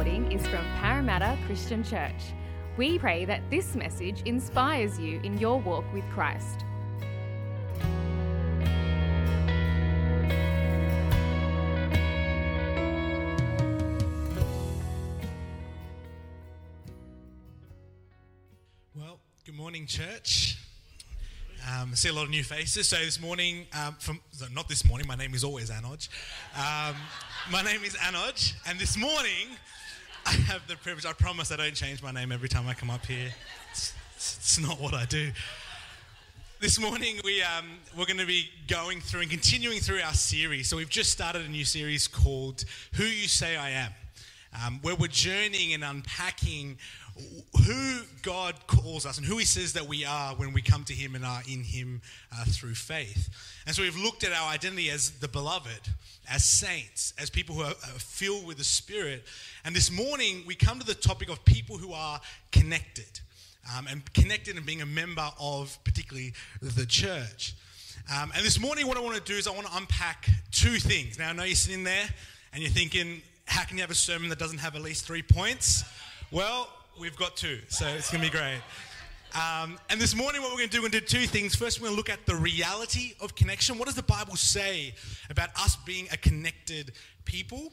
recording is from Parramatta Christian Church. We pray that this message inspires you in your walk with Christ. Well, good morning, church. Um, I see a lot of new faces. So this morning, um, from not this morning, my name is always Anoj. Um, my name is Anoj, and this morning I have the privilege. I promise I don't change my name every time I come up here. It's, it's not what I do. This morning we um, we're going to be going through and continuing through our series. So we've just started a new series called "Who You Say I Am." um, where we're journeying and unpacking who God calls us and who He says that we are when we come to Him and are in Him uh, through faith. And so we've looked at our identity as the beloved, as saints, as people who are filled with the Spirit. And this morning we come to the topic of people who are connected. Um, and connected and being a member of particularly the church. Um, and this morning, what I want to do is I want to unpack two things. Now, I know you're sitting there and you're thinking, how can you have a sermon that doesn't have at least three points? Well, we've got two, so it's going to be great. Um, and this morning, what we're going to do, we're going to do two things. First, we're going to look at the reality of connection. What does the Bible say about us being a connected people?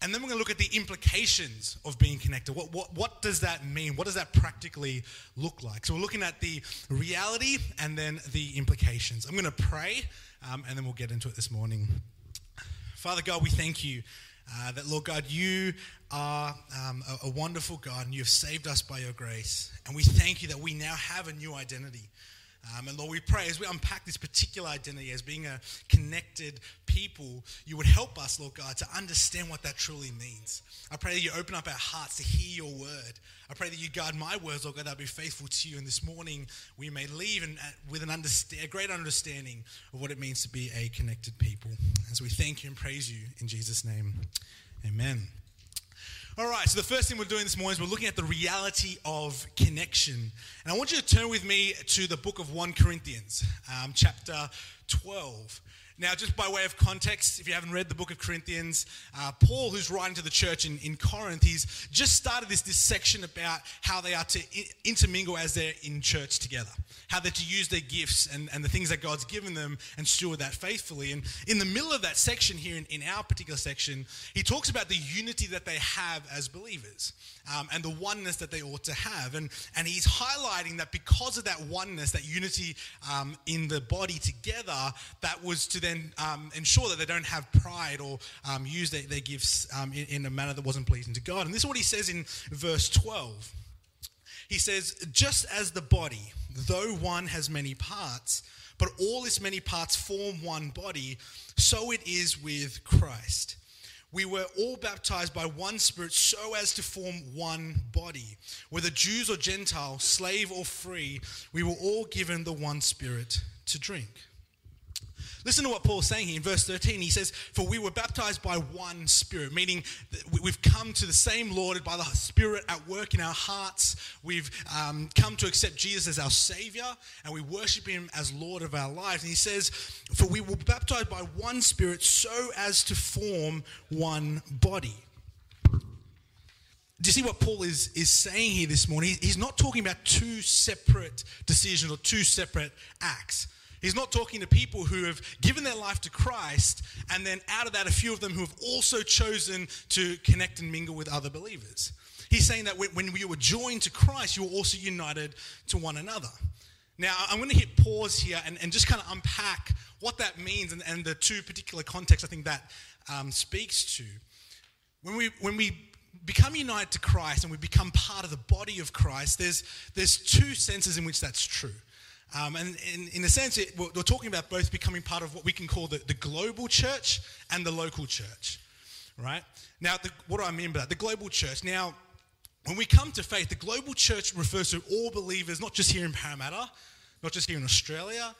And then we're going to look at the implications of being connected. What, what, what does that mean? What does that practically look like? So we're looking at the reality and then the implications. I'm going to pray, um, and then we'll get into it this morning. Father God, we thank you uh, that, Lord God, you are um, a, a wonderful God and you have saved us by your grace. And we thank you that we now have a new identity. Um, and Lord, we pray as we unpack this particular identity as being a connected people, you would help us, Lord God, to understand what that truly means. I pray that you open up our hearts to hear your word. I pray that you guard my words, Lord God, that I'll be faithful to you. And this morning we may leave and, uh, with an understand, a great understanding of what it means to be a connected people. As we thank you and praise you in Jesus' name, amen. All right, so the first thing we're doing this morning is we're looking at the reality of connection. And I want you to turn with me to the book of 1 Corinthians, um, chapter 12. Now, just by way of context, if you haven't read the book of Corinthians, uh, Paul, who's writing to the church in, in Corinth, he's just started this, this section about how they are to intermingle as they're in church together, how they're to use their gifts and, and the things that God's given them and steward that faithfully. And in the middle of that section here, in, in our particular section, he talks about the unity that they have as believers um, and the oneness that they ought to have. And, and he's highlighting that because of that oneness, that unity um, in the body together, that was to then um, ensure that they don't have pride or um, use their, their gifts um, in, in a manner that wasn't pleasing to God. And this is what he says in verse 12. He says, just as the body, though one has many parts, but all its many parts form one body, so it is with Christ we were all baptized by one Spirit so as to form one body. Whether Jews or Gentiles, slave or free, we were all given the one Spirit to drink. Listen to what Paul's saying here in verse 13. He says, For we were baptized by one Spirit, meaning we've come to the same Lord by the Spirit at work in our hearts. We've um, come to accept Jesus as our Savior, and we worship Him as Lord of our lives. And he says, For we were baptized by one Spirit so as to form one body. Do you see what Paul is, is saying here this morning? He's not talking about two separate decisions or two separate acts. He's not talking to people who have given their life to Christ, and then out of that, a few of them who have also chosen to connect and mingle with other believers. He's saying that when you were joined to Christ, you were also united to one another. Now, I'm going to hit pause here and, and just kind of unpack what that means and, and the two particular contexts I think that um, speaks to. When we, when we become united to Christ and we become part of the body of Christ, there's, there's two senses in which that's true. Um, and in, in a sense, it, we're, we're, talking about both becoming part of what we can call the, the global church and the local church, right? Now, the, what do I mean by that? The global church. Now, when we come to faith, the global church refers to all believers, not just here in Parramatta, not just here in Australia,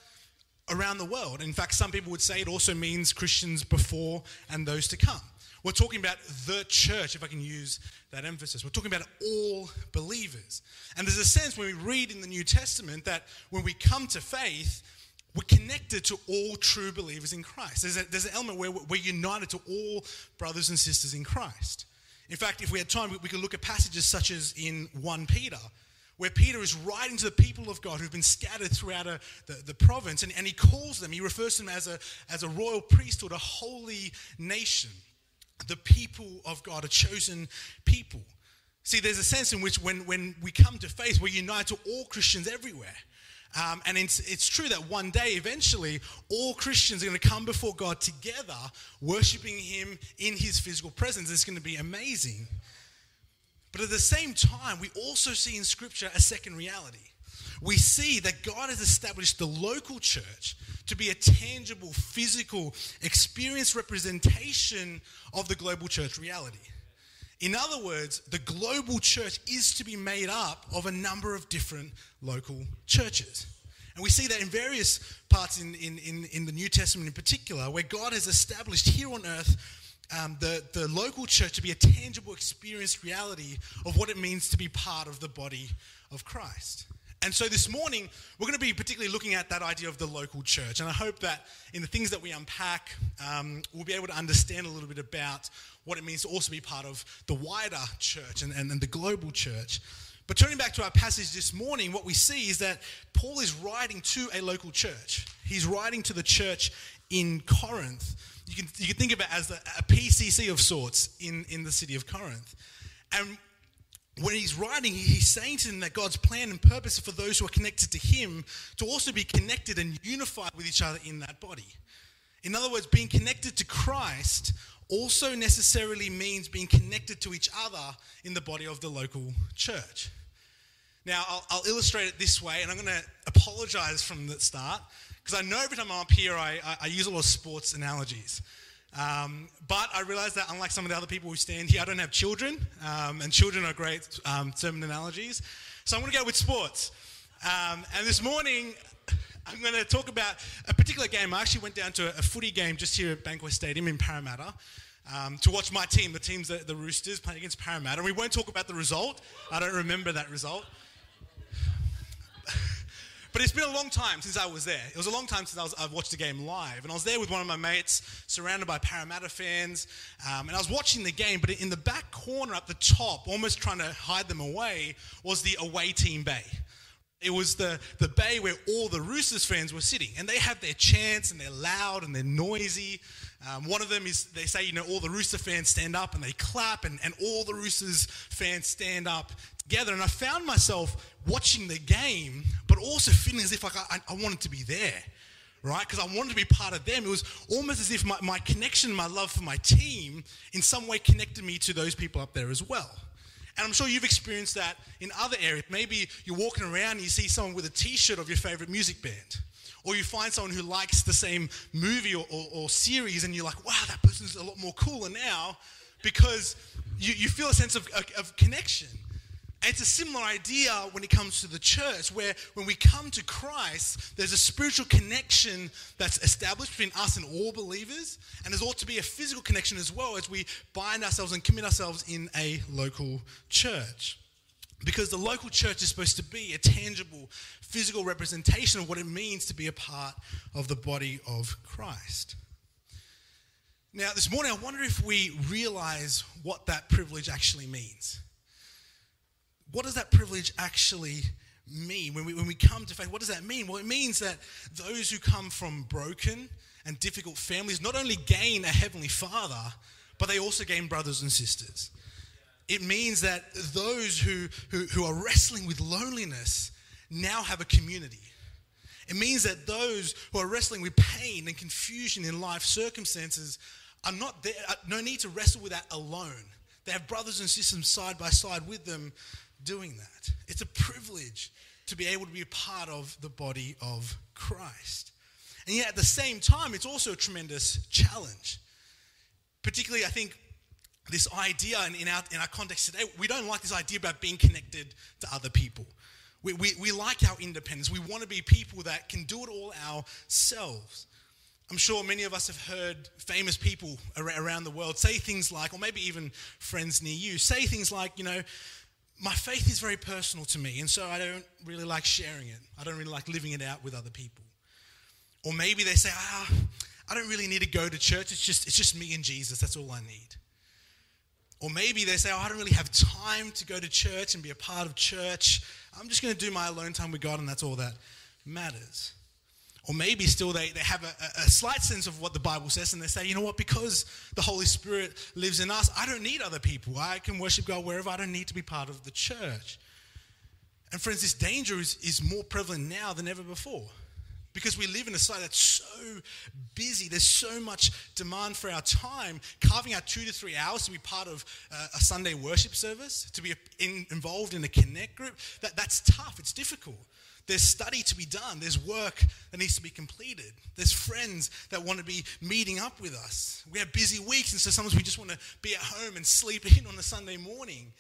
around the world. In fact, some people would say it also means Christians before and those to come. We're talking about the church, if I can use that emphasis. We're talking about all believers. And there's a sense when we read in the New Testament that when we come to faith, we're connected to all true believers in Christ. There's, a, there's an element where we're united to all brothers and sisters in Christ. In fact, if we had time, we could look at passages such as in 1 Peter, where Peter is writing to the people of God who've been scattered throughout a, the, the province, and, and he calls them, he refers to them as a, as a royal priesthood, a holy nation, the people of God, a chosen people. See, there's a sense in which when, when we come to faith, we unite to all Christians everywhere. Um, and it's, it's true that one day, eventually, all Christians are going to come before God together, worshiping Him in His physical presence. It's going to be amazing. But at the same time, we also see in Scripture a second reality. We see that God has established the local church to be a tangible, physical, experience representation of the global church reality. In other words, the global church is to be made up of a number of different local churches. And we see that in various parts in, in, in, in the New Testament in particular, where God has established here on earth um, the, the local church to be a tangible, experienced reality of what it means to be part of the body of Christ. And so this morning, we're going to be particularly looking at that idea of the local church. And I hope that in the things that we unpack, um, we'll be able to understand a little bit about what it means to also be part of the wider church and, and, and the global church. But turning back to our passage this morning, what we see is that Paul is writing to a local church. He's writing to the church in Corinth. You can, you can think of it as a, a PCC of sorts in, in the city of Corinth. And when he's writing, he's saying to them that God's plan and purpose for those who are connected to him to also be connected and unified with each other in that body. In other words, being connected to Christ also necessarily means being connected to each other in the body of the local church. Now, I'll, I'll illustrate it this way, and I'm going to apologize from the start because I know every time I'm up here, I, I, I use a lot of sports analogies. Um, but I realize that unlike some of the other people who stand here, I don't have children, um, and children are great um, sermon analogies. So I'm going to go with sports. Um, and this morning, I'm going to talk about a particular game. I actually went down to a, a footy game just here at Bankwest Stadium in Parramatta. Um, to watch my team, the team's the, the Roosters, playing against Parramatta. And we won't talk about the result. I don't remember that result. But it's been a long time since I was there. It was a long time since I was, I've watched a game live. And I was there with one of my mates, surrounded by Parramatta fans. Um, and I was watching the game, but in the back corner at the top, almost trying to hide them away, was the away team bay. It was the, the bay where all the Roosters fans were sitting. And they have their chants and they're loud and they're noisy. Um, one of them is they say, you know, all the Rooster fans stand up and they clap, and, and all the Roosters fans stand up together. And I found myself watching the game, but also feeling as if like I, I wanted to be there, right? Because I wanted to be part of them. It was almost as if my, my connection, my love for my team, in some way connected me to those people up there as well. And I'm sure you've experienced that in other areas. Maybe you're walking around and you see someone with a t shirt of your favorite music band. Or you find someone who likes the same movie or, or, or series and you're like, wow, that person's a lot more cooler now because you, you feel a sense of, of, of connection. It's a similar idea when it comes to the church, where when we come to Christ, there's a spiritual connection that's established between us and all believers. And there's ought to be a physical connection as well as we bind ourselves and commit ourselves in a local church. Because the local church is supposed to be a tangible, physical representation of what it means to be a part of the body of Christ. Now, this morning, I wonder if we realize what that privilege actually means what does that privilege actually mean? When we, when we come to faith, what does that mean? Well, it means that those who come from broken and difficult families not only gain a heavenly father, but they also gain brothers and sisters. It means that those who, who, who are wrestling with loneliness now have a community. It means that those who are wrestling with pain and confusion in life circumstances are not there, no need to wrestle with that alone. They have brothers and sisters side by side with them doing that. It's a privilege to be able to be a part of the body of Christ. And yet at the same time, it's also a tremendous challenge. Particularly, I think this idea in, in, our, in our context today, we don't like this idea about being connected to other people. We, we, we like our independence. We want to be people that can do it all ourselves. I'm sure many of us have heard famous people around the world say things like, or maybe even friends near you, say things like, you know, my faith is very personal to me, and so I don't really like sharing it. I don't really like living it out with other people. Or maybe they say, ah, I don't really need to go to church. It's just, it's just me and Jesus. That's all I need. Or maybe they say, oh, I don't really have time to go to church and be a part of church. I'm just going to do my alone time with God, and that's all that matters. Or maybe still they, they have a, a, slight sense of what the Bible says, and they say, you know what, because the Holy Spirit lives in us, I don't need other people. I can worship God wherever. I don't need to be part of the church. And friends, this danger is, is more prevalent now than ever before because we live in a society that's so busy. There's so much demand for our time. Carving out two to three hours to be part of a Sunday worship service, to be in, involved in a connect group, that, that's tough. It's difficult. There's study to be done. There's work that needs to be completed. There's friends that want to be meeting up with us. We have busy weeks, and so sometimes we just want to be at home and sleep in on a Sunday morning.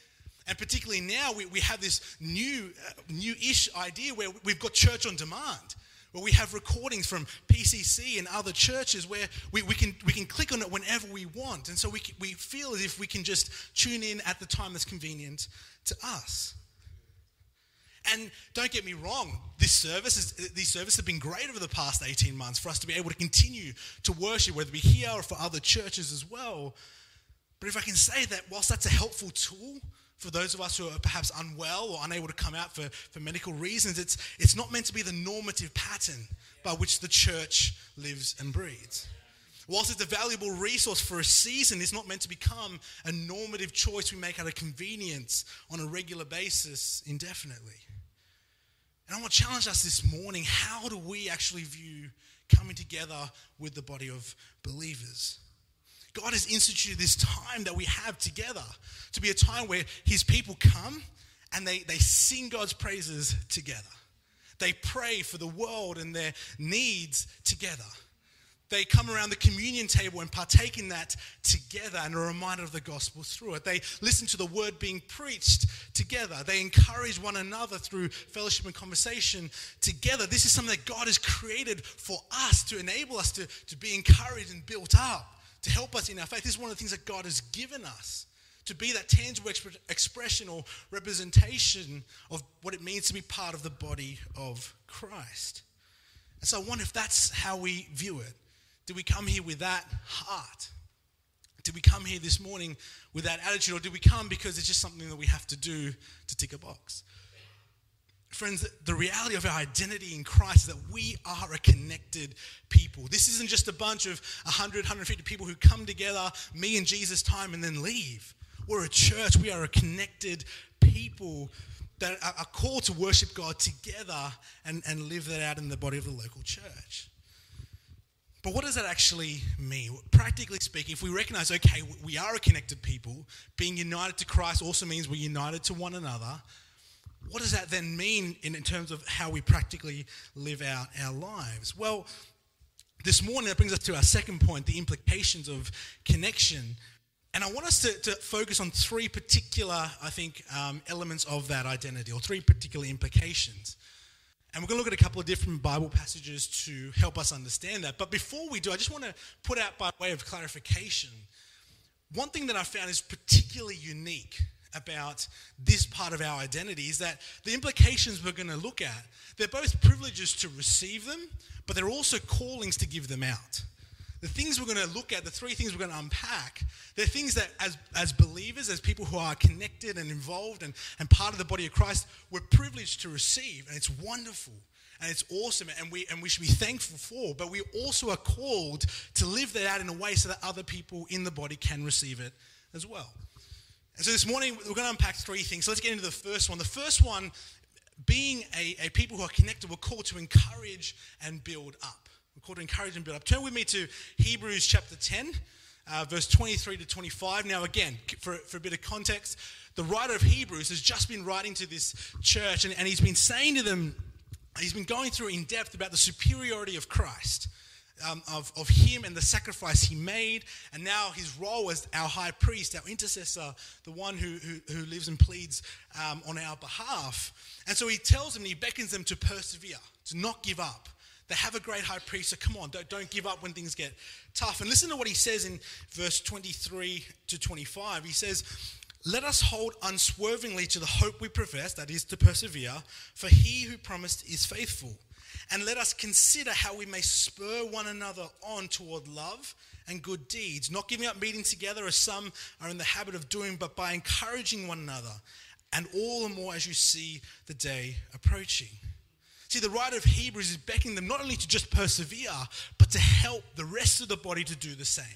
And particularly now, we, we have this new, uh, new-ish idea where we've got church on demand where we have recordings from PCC and other churches where we, we, can, we can click on it whenever we want. And so we, we feel as if we can just tune in at the time that's convenient to us. And don't get me wrong, this service is, these services have been great over the past 18 months for us to be able to continue to worship, whether be here or for other churches as well. But if I can say that, whilst that's a helpful tool, for those of us who are perhaps unwell or unable to come out for, for medical reasons, it's, it's not meant to be the normative pattern by which the church lives and breathes. Whilst it's a valuable resource for a season, it's not meant to become a normative choice we make out of convenience on a regular basis indefinitely. And I want to challenge us this morning how do we actually view coming together with the body of believers? God has instituted this time that we have together to be a time where his people come and they, they sing God's praises together. They pray for the world and their needs together. They come around the communion table and partake in that together and are reminded of the gospel through it. They listen to the word being preached together. They encourage one another through fellowship and conversation together. This is something that God has created for us to enable us to, to be encouraged and built up to help us in our faith. This is one of the things that God has given us to be that tangible exp- expression or representation of what it means to be part of the body of Christ. And so I wonder if that's how we view it. Do we come here with that heart? Did we come here this morning with that attitude, or did we come because it's just something that we have to do to tick a box? Friends, the reality of our identity in Christ is that we are a connected people. This isn't just a bunch of 100, 150 people who come together, me and Jesus time, and then leave. We're a church. We are a connected people that are called to worship God together and, and live that out in the body of the local church. But what does that actually mean? Practically speaking, if we recognize, okay, we are a connected people, being united to Christ also means we're united to one another what does that then mean in, in terms of how we practically live out our lives? Well, this morning that brings us to our second point the implications of connection. And I want us to, to focus on three particular, I think, um, elements of that identity, or three particular implications. And we're going to look at a couple of different Bible passages to help us understand that. But before we do, I just want to put out by way of clarification one thing that I found is particularly unique about this part of our identity is that the implications we're going to look at, they're both privileges to receive them, but they're also callings to give them out. The things we're going to look at, the three things we're going to unpack, they're things that as, as believers, as people who are connected and involved and, and part of the body of Christ, we're privileged to receive. And it's wonderful and it's awesome and we, and we should be thankful for, but we also are called to live that out in a way so that other people in the body can receive it as well. And so this morning, we're going to unpack three things. So let's get into the first one. The first one, being a, a people who are connected, we're called to encourage and build up. Called encourage and build up. Turn with me to Hebrews chapter 10, uh, verse 23 to 25. Now, again, for, for a bit of context, the writer of Hebrews has just been writing to this church, and, and he's been saying to them, he's been going through in depth about the superiority of Christ um, of, of him and the sacrifice he made, and now his role as our high priest, our intercessor, the one who, who, who lives and pleads um, on our behalf. And so he tells them, he beckons them to persevere, to not give up. They have a great high priest, so come on, don't, don't give up when things get tough. And listen to what he says in verse 23 to 25. He says, let us hold unswervingly to the hope we profess, that is, to persevere, for he who promised is faithful. And let us consider how we may spur one another on toward love and good deeds, not giving up meeting together as some are in the habit of doing, but by encouraging one another, and all the more as you see the day approaching. See, the writer of Hebrews is beckoning them not only to just persevere, but to help the rest of the body to do the same.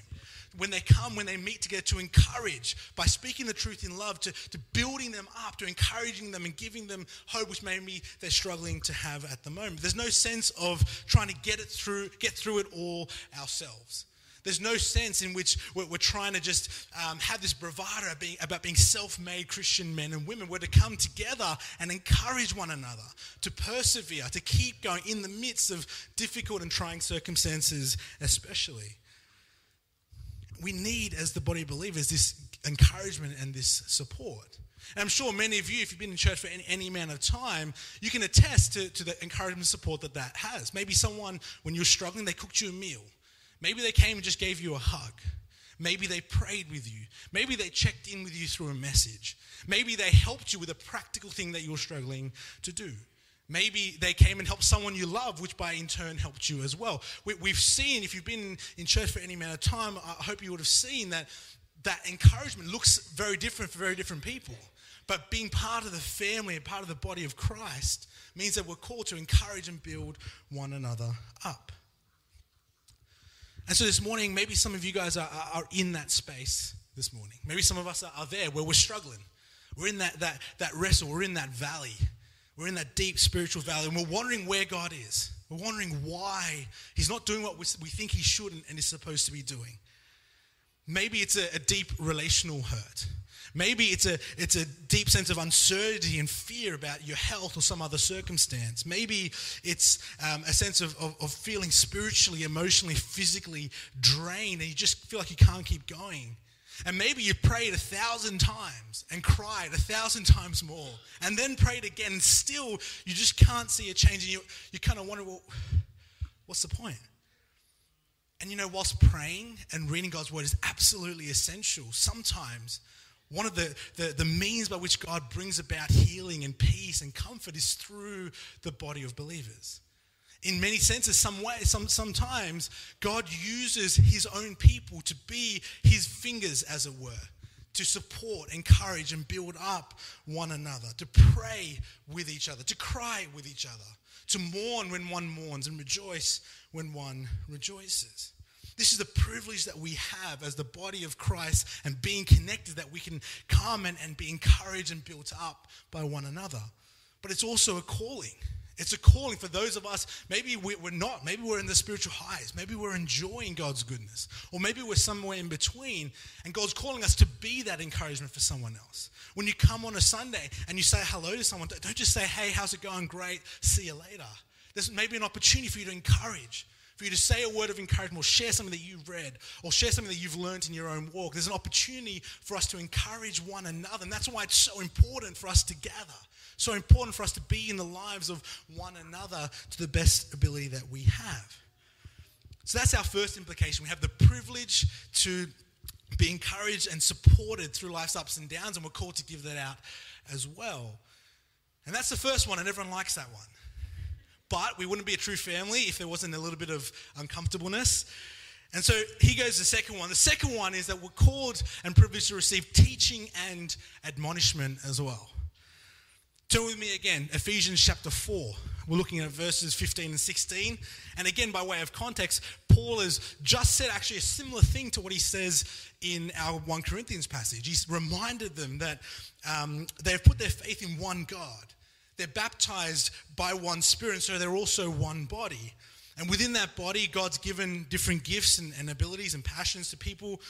When they come, when they meet together, to encourage by speaking the truth in love, to, to building them up, to encouraging them and giving them hope, which maybe they're struggling to have at the moment. There's no sense of trying to get it through, get through it all ourselves. There's no sense in which we're, we're trying to just um, have this bravado being, about being self made Christian men and women. We're to come together and encourage one another, to persevere, to keep going in the midst of difficult and trying circumstances, especially. We need, as the body of believers, this encouragement and this support. And I'm sure many of you, if you've been in church for any, any amount of time, you can attest to, to the encouragement and support that that has. Maybe someone, when you're struggling, they cooked you a meal Maybe they came and just gave you a hug. Maybe they prayed with you. Maybe they checked in with you through a message. Maybe they helped you with a practical thing that you were struggling to do. Maybe they came and helped someone you love, which by in turn helped you as well. We, have seen, if you've been in church for any amount of time, I hope you would have seen that that encouragement looks very different for very different people. But being part of the family and part of the body of Christ means that we're called to encourage and build one another up. And so this morning, maybe some of you guys are, are in that space this morning. Maybe some of us are, are there where we're struggling. We're in that, that, that wrestle, we're in that valley. We're in that deep spiritual valley, and we're wondering where God is. We're wondering why He's not doing what we we think He shouldn't and is supposed to be doing. Maybe it's a, a deep relational hurt. Maybe it's a, it's a deep sense of uncertainty and fear about your health or some other circumstance. Maybe it's um, a sense of, of, of feeling spiritually, emotionally, physically drained and you just feel like you can't keep going. And maybe you prayed a thousand times and cried a thousand times more, and then prayed again, and still you just can't see a change. And you, you kind of wonder, well, what's the point? And you know, whilst praying and reading God's word is absolutely essential, sometimes one of the, the, the, means by which God brings about healing and peace and comfort is through the body of believers. In many senses, some way, some, sometimes God uses his own people to be his fingers, as it were, to support, encourage, and build up one another, to pray with each other, to cry with each other, to mourn when one mourns, and rejoice when one rejoices. This is the privilege that we have as the body of Christ and being connected that we can come and, and be encouraged and built up by one another. But it's also a calling. It's a calling for those of us, maybe we're not, maybe we're in the spiritual highs, maybe we're enjoying God's goodness, or maybe we're somewhere in between, and God's calling us to be that encouragement for someone else. When you come on a Sunday and you say hello to someone, don't just say, hey, how's it going? Great, see you later. There's maybe an opportunity for you to encourage, for you to say a word of encouragement or share something that you've read or share something that you've learned in your own walk. There's an opportunity for us to encourage one another. And that's why it's so important for us to gather. So important for us to be in the lives of one another to the best ability that we have. So that's our first implication. We have the privilege to be encouraged and supported through life's ups and downs, and we're called to give that out as well. And that's the first one, and everyone likes that one. But we wouldn't be a true family if there wasn't a little bit of uncomfortableness. And so he goes the second one. The second one is that we're called and privileged to receive teaching and admonishment as well. Turn with me again, Ephesians chapter 4. We're looking at verses 15 and 16. And again, by way of context, Paul has just said actually a similar thing to what he says in our 1 Corinthians passage. He's reminded them that um, they've put their faith in one God they're baptized by one spirit, so they're also one body. And within that body, God's given different gifts and, and abilities and passions to people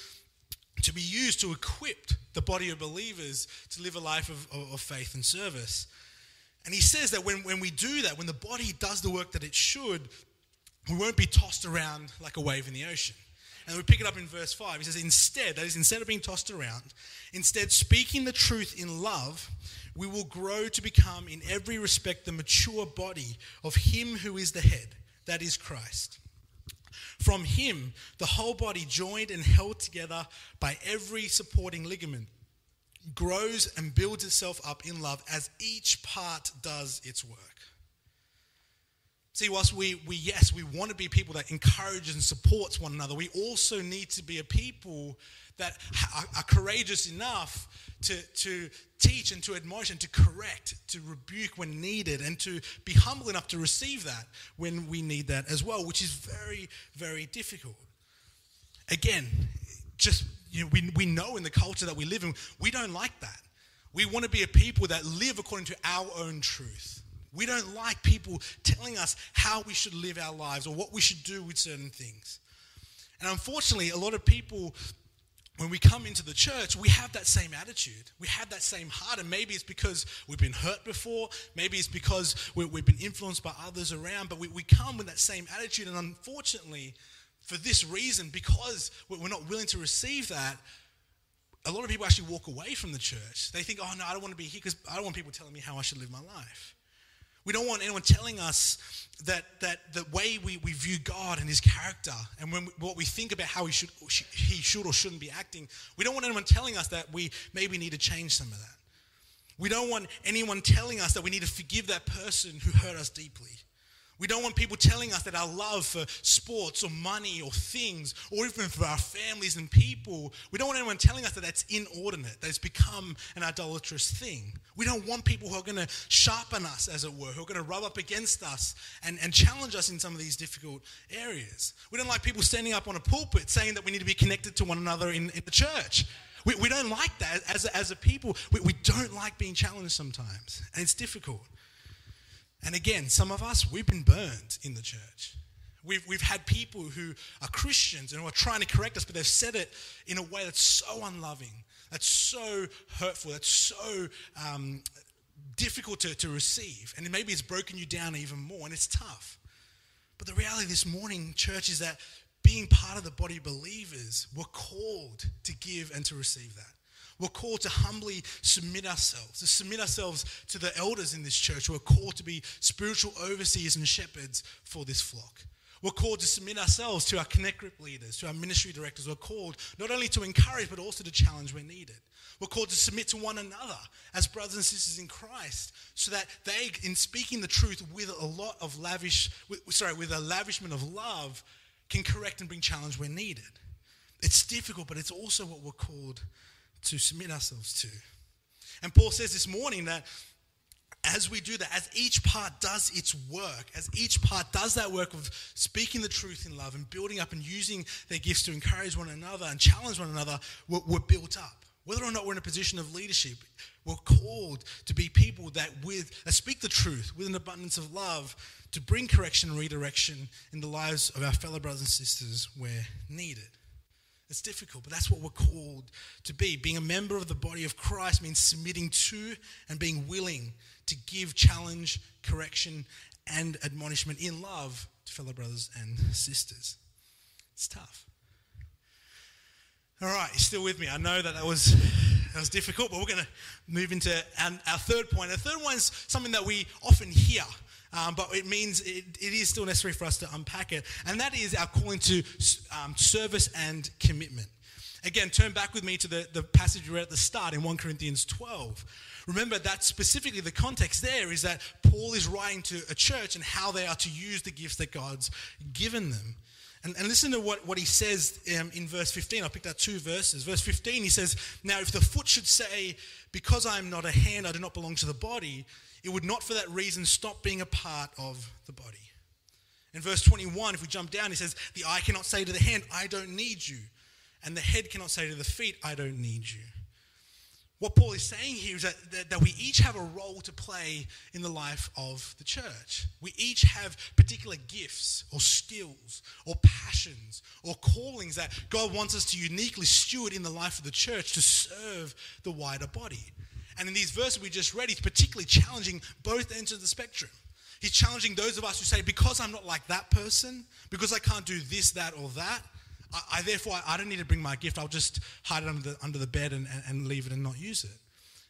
to be used to equip the body of believers to live a life of, of, of faith and service. And he says that when, when we do that, when the body does the work that it should, we won't be tossed around like a wave in the ocean. And we pick it up in verse 5. He says, Instead, that is, instead of being tossed around, instead speaking the truth in love, we will grow to become, in every respect, the mature body of Him who is the head, that is Christ. From Him, the whole body, joined and held together by every supporting ligament, grows and builds itself up in love as each part does its work. See, whilst we, we yes, we want to be people that encourages and supports one another, we also need to be a people that are, are courageous enough to, to teach and to admonish and to correct, to rebuke when needed, and to be humble enough to receive that when we need that as well, which is very, very difficult. Again, just you know, we, we know in the culture that we live in, we don't like that. We want to be a people that live according to our own truth. We don't like people telling us how we should live our lives or what we should do with certain things. And unfortunately, a lot of people, when we come into the church, we have that same attitude. We have that same heart. And maybe it's because we've been hurt before. Maybe it's because we, have been influenced by others around. But we, we come with that same attitude. And unfortunately, for this reason, because we're not willing to receive that, a lot of people actually walk away from the church. They think, oh, no, I don't want to be here because I don't want people telling me how I should live my life. We don't want anyone telling us that, that the way we, we view God and his character and when what we think about how he should, he should or shouldn't be acting, we don't want anyone telling us that we maybe need to change some of that. We don't want anyone telling us that we need to forgive that person who hurt us deeply. We don't want people telling us that our love for sports or money or things, or even for our families and people, we don't want anyone telling us that that's inordinate, that it's become an idolatrous thing. We don't want people who are going to sharpen us, as it were, who are going to rub up against us and, and challenge us in some of these difficult areas. We don't like people standing up on a pulpit saying that we need to be connected to one another in, in the church. We, we don't like that as a, as a people. We, we don't like being challenged sometimes, and it's difficult. And again, some of us, we've been burned in the church. We've, we've had people who are Christians and who are trying to correct us, but they've said it in a way that's so unloving, that's so hurtful, that's so um, difficult to, to receive. And maybe it's broken you down even more, and it's tough. But the reality this morning, church, is that being part of the body of believers, we're called to give and to receive that. We're called to humbly submit ourselves, to submit ourselves to the elders in this church who are called to be spiritual overseers and shepherds for this flock. We're called to submit ourselves to our Connect Group leaders, to our ministry directors. We're called not only to encourage, but also to challenge when needed. We're called to submit to one another as brothers and sisters in Christ, so that they, in speaking the truth with a lot of lavish, with, sorry, with a lavishment of love, can correct and bring challenge when needed. It's difficult, but it's also what we're called to submit ourselves to. And Paul says this morning that as we do that, as each part does its work, as each part does that work of speaking the truth in love and building up and using their gifts to encourage one another and challenge one another, we're, we're built up. Whether or not we're in a position of leadership, we're called to be people that with that speak the truth with an abundance of love to bring correction and redirection in the lives of our fellow brothers and sisters where needed. It's difficult, but that's what we're called to be. Being a member of the body of Christ means submitting to and being willing to give challenge, correction, and admonishment in love to fellow brothers and sisters. It's tough. All right, still with me. I know that that was, that was difficult, but we're going to move into our, our third point. The third one is something that we often hear um, but it means it, it is still necessary for us to unpack it. And that is our calling to um, service and commitment. Again, turn back with me to the, the passage we read at the start in 1 Corinthians 12. Remember that specifically the context there is that Paul is writing to a church and how they are to use the gifts that God's given them. And, and listen to what, what he says um, in verse 15. I picked out two verses. Verse 15, he says, Now, if the foot should say, Because I am not a hand, I do not belong to the body, it would not for that reason stop being a part of the body. In verse 21, if we jump down, he says, The eye cannot say to the hand, I don't need you. And the head cannot say to the feet, I don't need you. What Paul is saying here is that, that, that, we each have a role to play in the life of the church. We each have particular gifts or skills or passions or callings that God wants us to uniquely steward in the life of the church to serve the wider body. And in these verses we just read, he's particularly challenging both ends of the spectrum. He's challenging those of us who say, because I'm not like that person, because I can't do this, that, or that, I, I therefore I don't need to bring my gift. I'll just hide it under the, under the bed and, and, and leave it and not use it.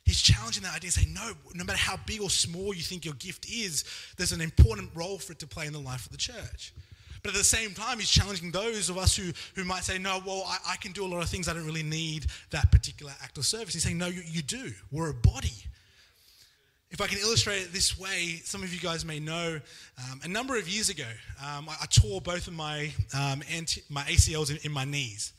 He's challenging that idea, saying, no, no matter how big or small you think your gift is, there's an important role for it to play in the life of the church. But at the same time, he's challenging those of us who, who might say, no, well, I, I can do a lot of things. I don't really need that particular act of service. He's saying, no, you, you do. We're a body. If I can illustrate it this way, some of you guys may know um, a number of years ago, um, I, I, tore both of my, um, anti- my ACLs in, in, my knees.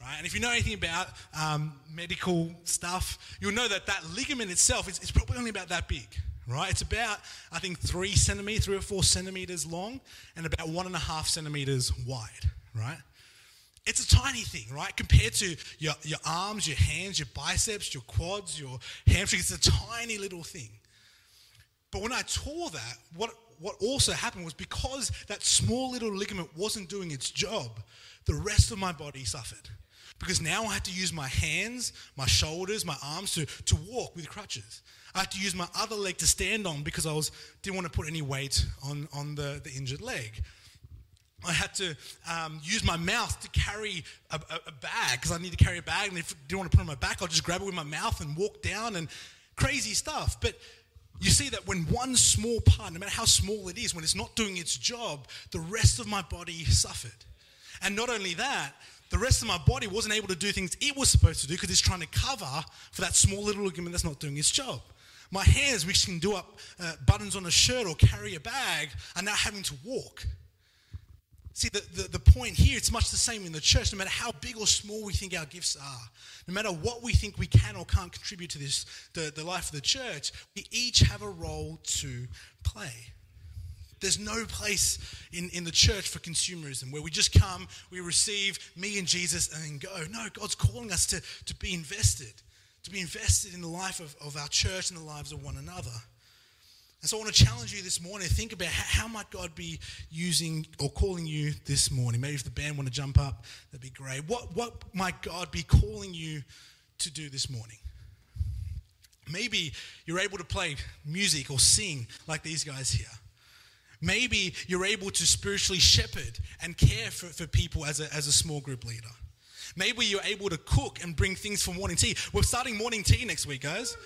Right? And if you know anything about um, medical stuff, you'll know that that ligament itself is, probably only about that big. Right? It's about, I think, three centimeters, three or four centimeters long, and about one and a half centimeters wide. Right? It's a tiny thing, right? Compared to your, your arms, your hands, your biceps, your quads, your hamstrings, it's a tiny little thing. But when I tore that, what, what also happened was because that small little ligament wasn't doing its job, the rest of my body suffered. Because now I had to use my hands, my shoulders, my arms to, to walk with crutches. I had to use my other leg to stand on because I was, didn't want to put any weight on, on the, the injured leg. I had to um, use my mouth to carry a, a, a bag because I need to carry a bag, and if I didn't want to put it on my back, I'll just grab it with my mouth and walk down and crazy stuff. But you see that when one small part, no matter how small it is, when it's not doing its job, the rest of my body suffered. And not only that, the rest of my body wasn't able to do things it was supposed to do because it's trying to cover for that small little ligament that's not doing its job. My hands, which can do up uh, buttons on a shirt or carry a bag, are now having to walk. See, the, the, the point here, it's much the same in the church. No matter how big or small we think our gifts are, no matter what we think we can or can't contribute to this, the, the life of the church, we each have a role to play. There's no place in, in the church for consumerism where we just come, we receive me and Jesus, and then go. No, God's calling us to, to be invested, to be invested in the life of, of our church and the lives of one another. And so I want to challenge you this morning. Think about how, how, might God be using or calling you this morning. Maybe if the band want to jump up, that'd be great. What, what might God be calling you to do this morning? Maybe you're able to play music or sing like these guys here. Maybe you're able to spiritually shepherd and care for, for people as a, as a small group leader. Maybe you're able to cook and bring things for morning tea. We're starting morning tea next week, guys.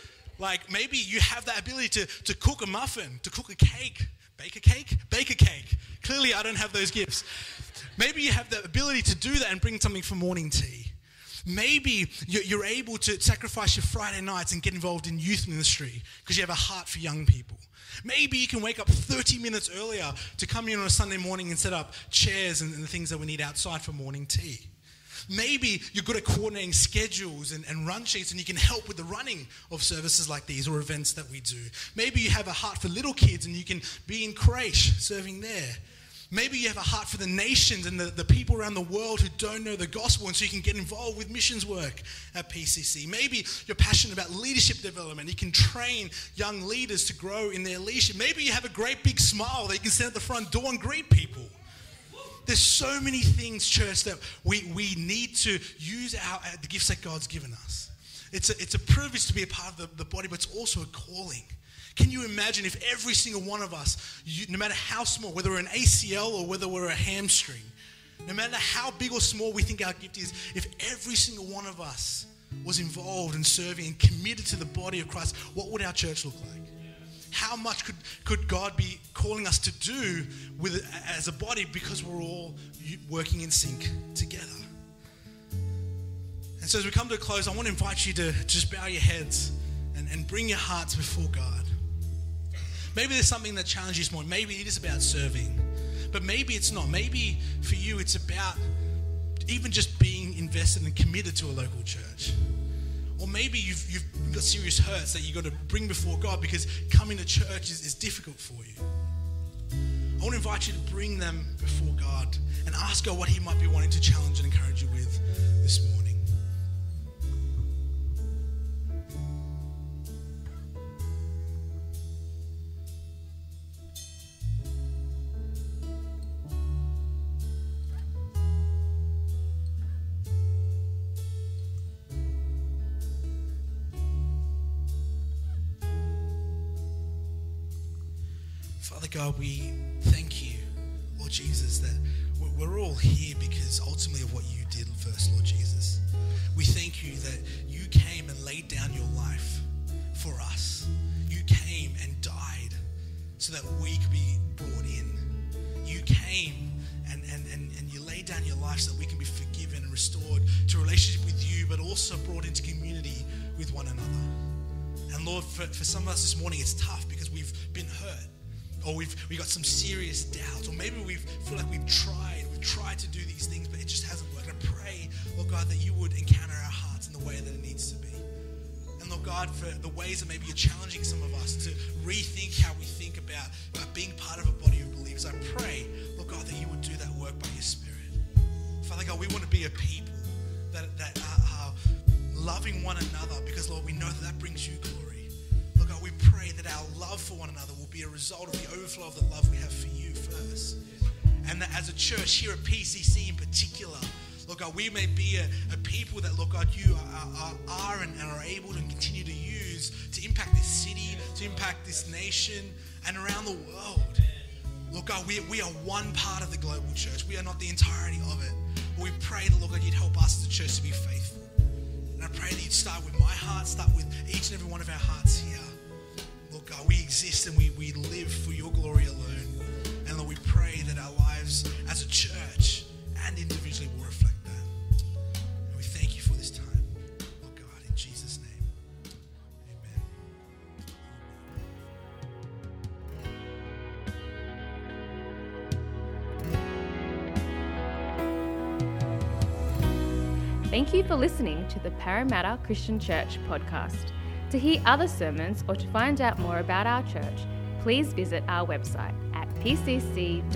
Like maybe you have that ability to, to cook a muffin, to cook a cake, bake a cake, bake a cake. Clearly, I don't have those gifts. Maybe you have the ability to do that and bring something for morning tea. Maybe you're able to sacrifice your Friday nights and get involved in youth ministry because you have a heart for young people. Maybe you can wake up 30 minutes earlier to come in on a Sunday morning and set up chairs and the things that we need outside for morning tea. Maybe you're good at coordinating schedules and, and run sheets and you can help with the running of services like these or events that we do. Maybe you have a heart for little kids and you can be in creche serving there. Maybe you have a heart for the nations and the, the people around the world who don't know the gospel, and so you can get involved with missions work at PCC. Maybe you're passionate about leadership development. You can train young leaders to grow in their leadership. Maybe you have a great big smile that you can stand at the front door and greet people. There's so many things, church, that we, we need to use our, uh, the gifts that God's given us. It's a, it's a privilege to be a part of the, the body, but it's also a calling. Can you imagine if every single one of us, you, no matter how small, whether we're an ACL or whether we're a hamstring, no matter how big or small we think our gift is, if every single one of us was involved in serving and committed to the body of Christ, what would our church look like? How much could, could God be calling us to do with as a body because we're all working in sync together? And so, as we come to a close, I want to invite you to just bow your heads and, and bring your hearts before God. Maybe there's something that challenges more. Maybe it is about serving, but maybe it's not. Maybe for you, it's about even just being invested and committed to a local church. Or maybe you've, you've got serious hurts that you've got to bring before God because coming to church is, is difficult for you. I want to invite you to bring them before God and ask God what He might be wanting to challenge and encourage you with this morning. God, we thank you, Lord Jesus, that we're all here because ultimately of what you did first, Lord Jesus. We thank you that you came and laid down your life for us. You came and died so that we could be brought in. You came and, and, and, and you laid down your life so that we can be forgiven and restored to relationship with you, but also brought into community with one another. And Lord, for, for some of us this morning, it's tough because we've been hurt or we've we got some serious doubts, or maybe we feel like we've tried, we've tried to do these things, but it just hasn't worked. I pray, Lord God, that you would encounter our hearts in the way that it needs to be. And Lord God, for the ways that maybe you're challenging some of us to rethink how we think about, about being part of a body of believers, I pray, Lord God, that you would do that work by your Spirit. Father God, we want to be a people that, that are, are loving one another because, Lord, we know that that brings you glory. That our love for one another will be a result of the overflow of the love we have for you first. And that as a church here at PCC in particular, Lord God, we may be a, a people that, Lord God, you are, are, are and, and are able to continue to use to impact this city, to impact this nation, and around the world. Lord God, we, we are one part of the global church. We are not the entirety of it. But we pray that, Lord God, you'd help us as a church to be faithful. And I pray that you'd start with my heart, start with each and every one of our hearts here. God, we exist and we, we live for your glory alone. And Lord, we pray that our lives as a church and individually will reflect that. And we thank you for this time, Lord God, in Jesus' name. Amen. Thank you for listening to the Parramatta Christian Church podcast. To hear other sermons or to find out more about our church, please visit our website at pcc.org.au.